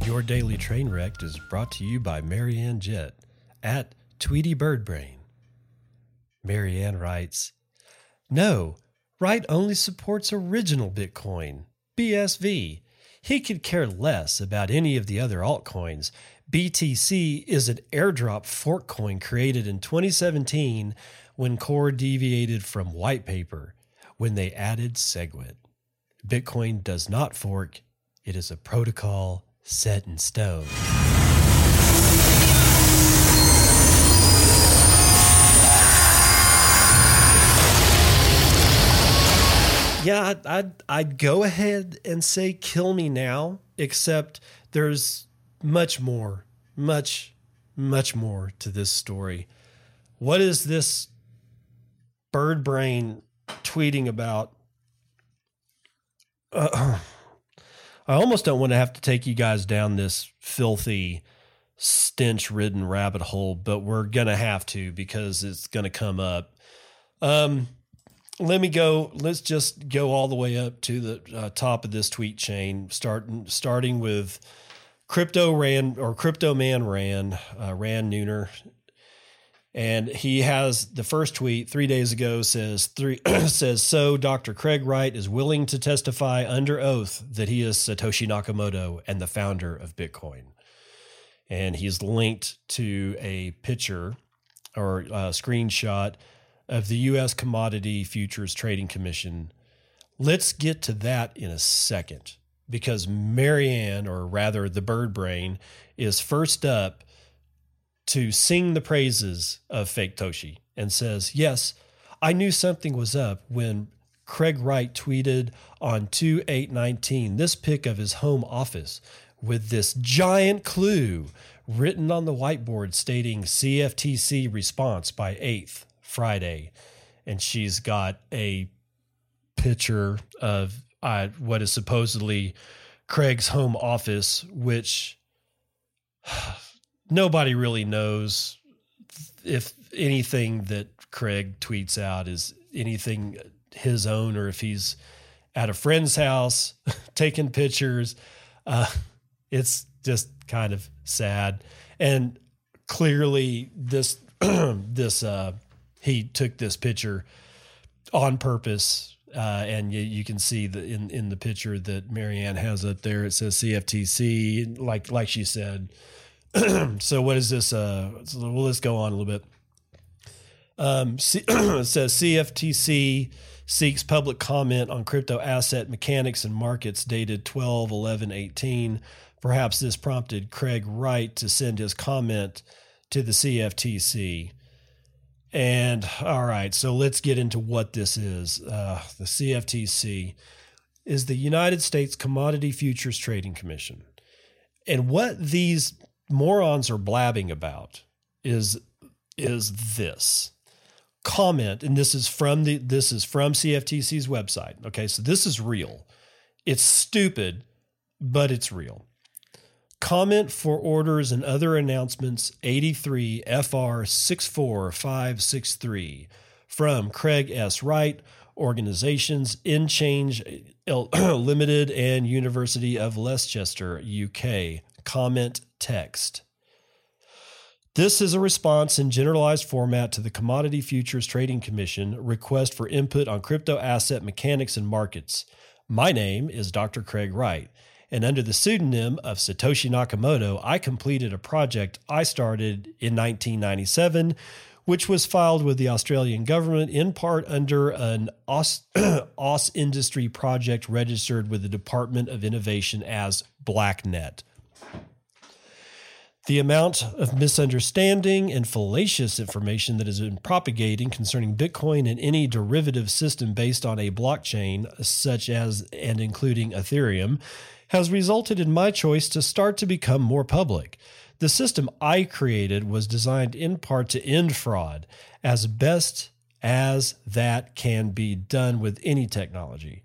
Your daily train wreck is brought to you by Marianne Jett at Tweety Bird Brain. Marianne writes, No, Wright only supports original Bitcoin, BSV. He could care less about any of the other altcoins. BTC is an airdrop fork coin created in 2017 when Core deviated from white paper when they added SegWit. Bitcoin does not fork, it is a protocol set in stone. Yeah, I'd, I'd, I'd go ahead and say kill me now, except there's much more, much, much more to this story. What is this bird brain tweeting about? Uh, [CLEARS THROAT] I almost don't want to have to take you guys down this filthy, stench ridden rabbit hole, but we're going to have to because it's going to come up. Um, let me go. Let's just go all the way up to the uh, top of this tweet chain, starting starting with crypto ran or crypto man ran uh, ran Nooner, and he has the first tweet three days ago says three [CLEARS THROAT] says so Dr. Craig Wright is willing to testify under oath that he is Satoshi Nakamoto and the founder of Bitcoin, and he's linked to a picture or a screenshot of the U.S. Commodity Futures Trading Commission. Let's get to that in a second because Marianne, or rather the bird brain, is first up to sing the praises of Faketoshi and says, Yes, I knew something was up when Craig Wright tweeted on 2819 this pic of his home office with this giant clue written on the whiteboard stating CFTC response by 8th. Friday, and she's got a picture of uh, what is supposedly Craig's home office, which [SIGHS] nobody really knows if anything that Craig tweets out is anything his own or if he's at a friend's house [LAUGHS] taking pictures. Uh, it's just kind of sad. And clearly, this [CLEARS THROAT] this uh, he took this picture on purpose. Uh, and you, you, can see the in, in the picture that Marianne has up there. It says CFTC, like like she said. [CLEARS THROAT] so what is this? Uh, so well, let's go on a little bit. Um, C- [CLEARS THROAT] it says CFTC seeks public comment on crypto asset mechanics and markets dated 12 11 18. Perhaps this prompted Craig Wright to send his comment to the CFTC. And all right, so let's get into what this is. Uh, the CFTC is the United States Commodity Futures Trading Commission. And what these morons are blabbing about is is this comment and this is from the this is from CFTC's website. Okay, so this is real. It's stupid, but it's real. Comment for orders and other announcements 83 FR 64563 from Craig S. Wright, Organizations in Change [CLEARS THROAT] Limited and University of Leicester, UK. Comment text. This is a response in generalized format to the Commodity Futures Trading Commission request for input on crypto asset mechanics and markets. My name is Dr. Craig Wright and under the pseudonym of Satoshi Nakamoto, I completed a project I started in 1997, which was filed with the Australian government in part under an OS, [CLEARS THROAT] OS industry project registered with the Department of Innovation as BlackNet. The amount of misunderstanding and fallacious information that has been propagating concerning Bitcoin and any derivative system based on a blockchain, such as and including Ethereum, has resulted in my choice to start to become more public. The system I created was designed in part to end fraud as best as that can be done with any technology.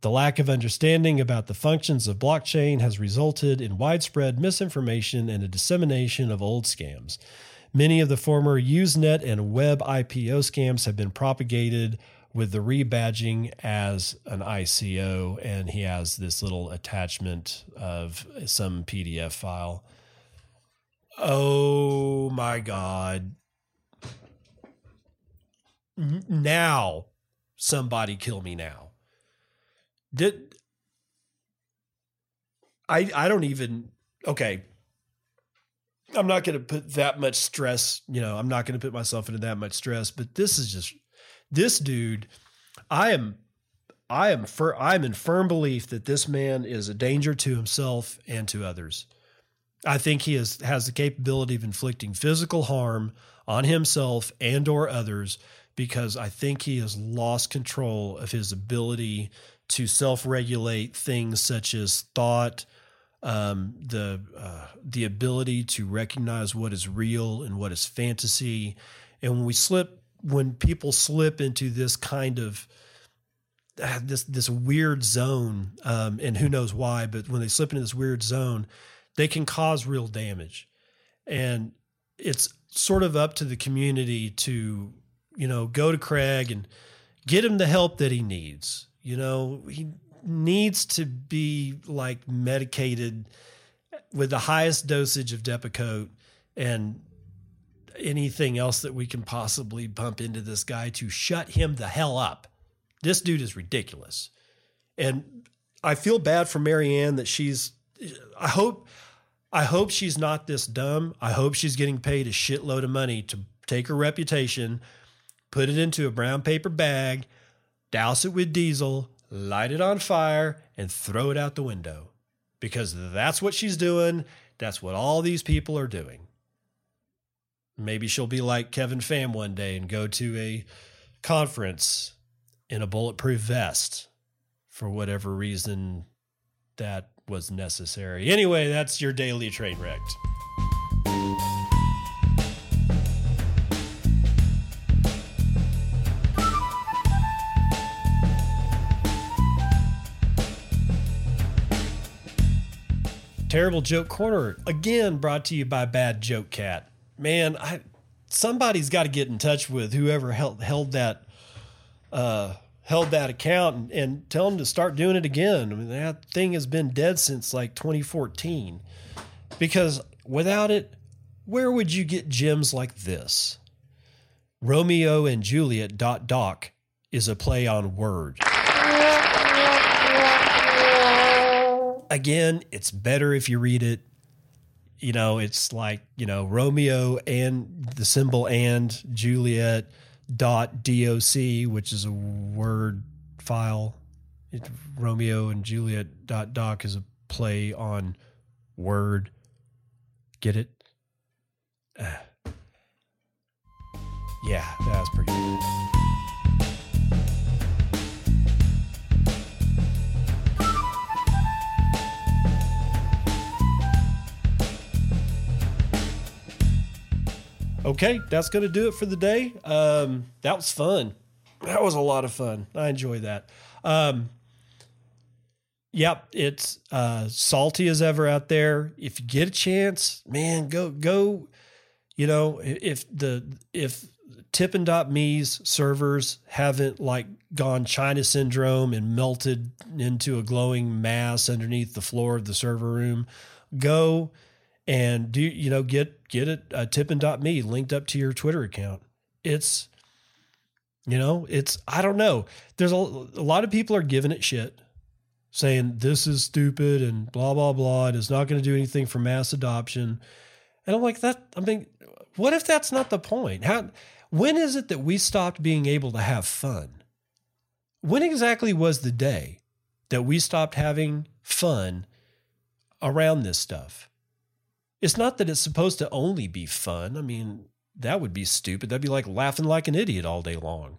The lack of understanding about the functions of blockchain has resulted in widespread misinformation and a dissemination of old scams. Many of the former Usenet and web IPO scams have been propagated with the rebadging as an ICO, and he has this little attachment of some PDF file. Oh my God. now somebody kill me now. Did I I don't even okay. I'm not going to put that much stress, you know, I'm not going to put myself into that much stress, but this is just this dude I am I am fir- I'm in firm belief that this man is a danger to himself and to others. I think he is, has the capability of inflicting physical harm on himself and or others because I think he has lost control of his ability to self-regulate things such as thought, um, the uh, the ability to recognize what is real and what is fantasy, and when we slip, when people slip into this kind of uh, this this weird zone, um, and who knows why, but when they slip into this weird zone, they can cause real damage, and it's sort of up to the community to you know go to Craig and get him the help that he needs. You know he needs to be like medicated with the highest dosage of Depakote and anything else that we can possibly bump into this guy to shut him the hell up. This dude is ridiculous. And I feel bad for Marianne that she's I hope I hope she's not this dumb. I hope she's getting paid a shitload of money to take her reputation, put it into a brown paper bag, douse it with diesel, light it on fire, and throw it out the window. Because that's what she's doing. That's what all these people are doing. Maybe she'll be like Kevin Pham one day and go to a conference in a bulletproof vest for whatever reason that was necessary. Anyway, that's your daily train wreck. Terrible Joke Corner, again brought to you by Bad Joke Cat. Man, I somebody's got to get in touch with whoever held held that uh, held that account and, and, tell them to start doing it again. I mean, that thing has been dead since like 2014. Because without it, where would you get gems like this? Romeo and Juliet dot doc is a play on word. Again, it's better if you read it. You know, it's like, you know, Romeo and the symbol and Juliet dot doc, which is a word file. It, Romeo and Juliet dot doc is a play on word. Get it? Uh, [SIGHS] yeah, that's pretty good. Okay, that's going to do it for the day. Um, that was fun. That was a lot of fun. I enjoy that. Um, yep, it's uh, salty as ever out there. If you get a chance, man, go go. You know, if the if Tippin.me's servers haven't like gone China syndrome and melted into a glowing mass underneath the floor of the server room, go and do you know get get it uh, tippin.me linked up to your twitter account. It's you know it's i don't know. There's a, a lot of people are giving it shit saying this is stupid and blah blah blah and it's not going to do anything for mass adoption. And i'm like that i mean what if that's not the point? How when is it that we stopped being able to have fun? When exactly was the day that we stopped having fun around this stuff it's not that it's supposed to only be fun. I mean, that would be stupid. That'd be like laughing like an idiot all day long.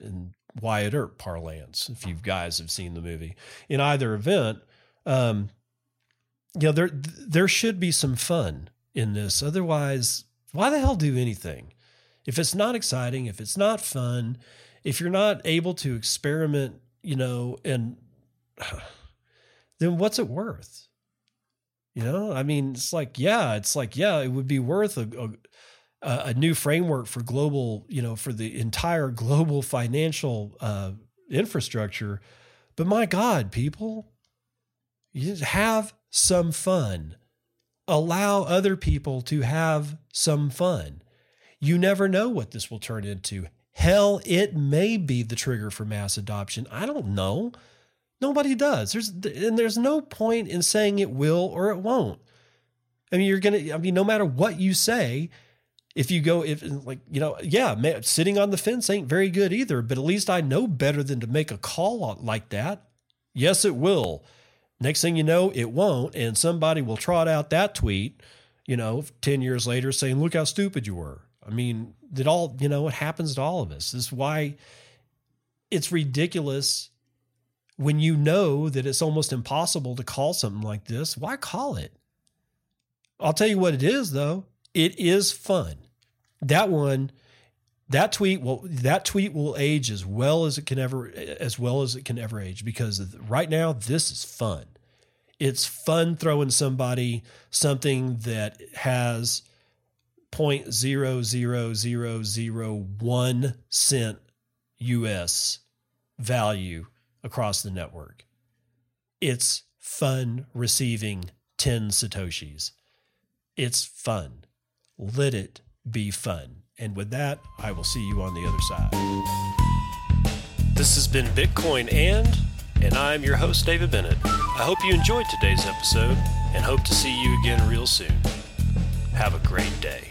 In Wyatt Earp parlance, if you guys have seen the movie. In either event, um, you know, there there should be some fun in this. Otherwise, why the hell do anything? If it's not exciting, if it's not fun, if you're not able to experiment, you know, and [SIGHS] then what's it worth? You know, I mean, it's like, yeah, it's like, yeah, it would be worth a, a, a new framework for global, you know, for the entire [LAUGHS] global financial uh, infrastructure. But my God, people, you have some fun. Allow other people to have some fun. You never know what this will turn into. Hell, it may be the trigger for mass adoption. I don't know. Nobody does. There's and there's no point in saying it will or it won't. I mean, you're gonna. I mean, no matter what you say, if you go, if like you know, yeah, sitting on the fence ain't very good either. But at least I know better than to make a call like that. Yes, it will. Next thing you know, it won't, and somebody will trot out that tweet. You know, ten years later, saying, "Look how stupid you were." I mean, it all, you know, it happens to all of us. This is why it's ridiculous when you know that it's almost impossible to call something like this. Why call it? I'll tell you what it is, though. It is fun. That one, that tweet will that tweet will age as well as it can ever as well as it can ever age because right now this is fun. It's fun throwing somebody something that has 0.00001 cent US value across the network. It's fun receiving 10 Satoshis. It's fun. Let it be fun. And with that, I will see you on the other side. This has been Bitcoin and, and I'm your host, David Bennett. I hope you enjoyed today's episode and hope to see you again real soon. Have a great day.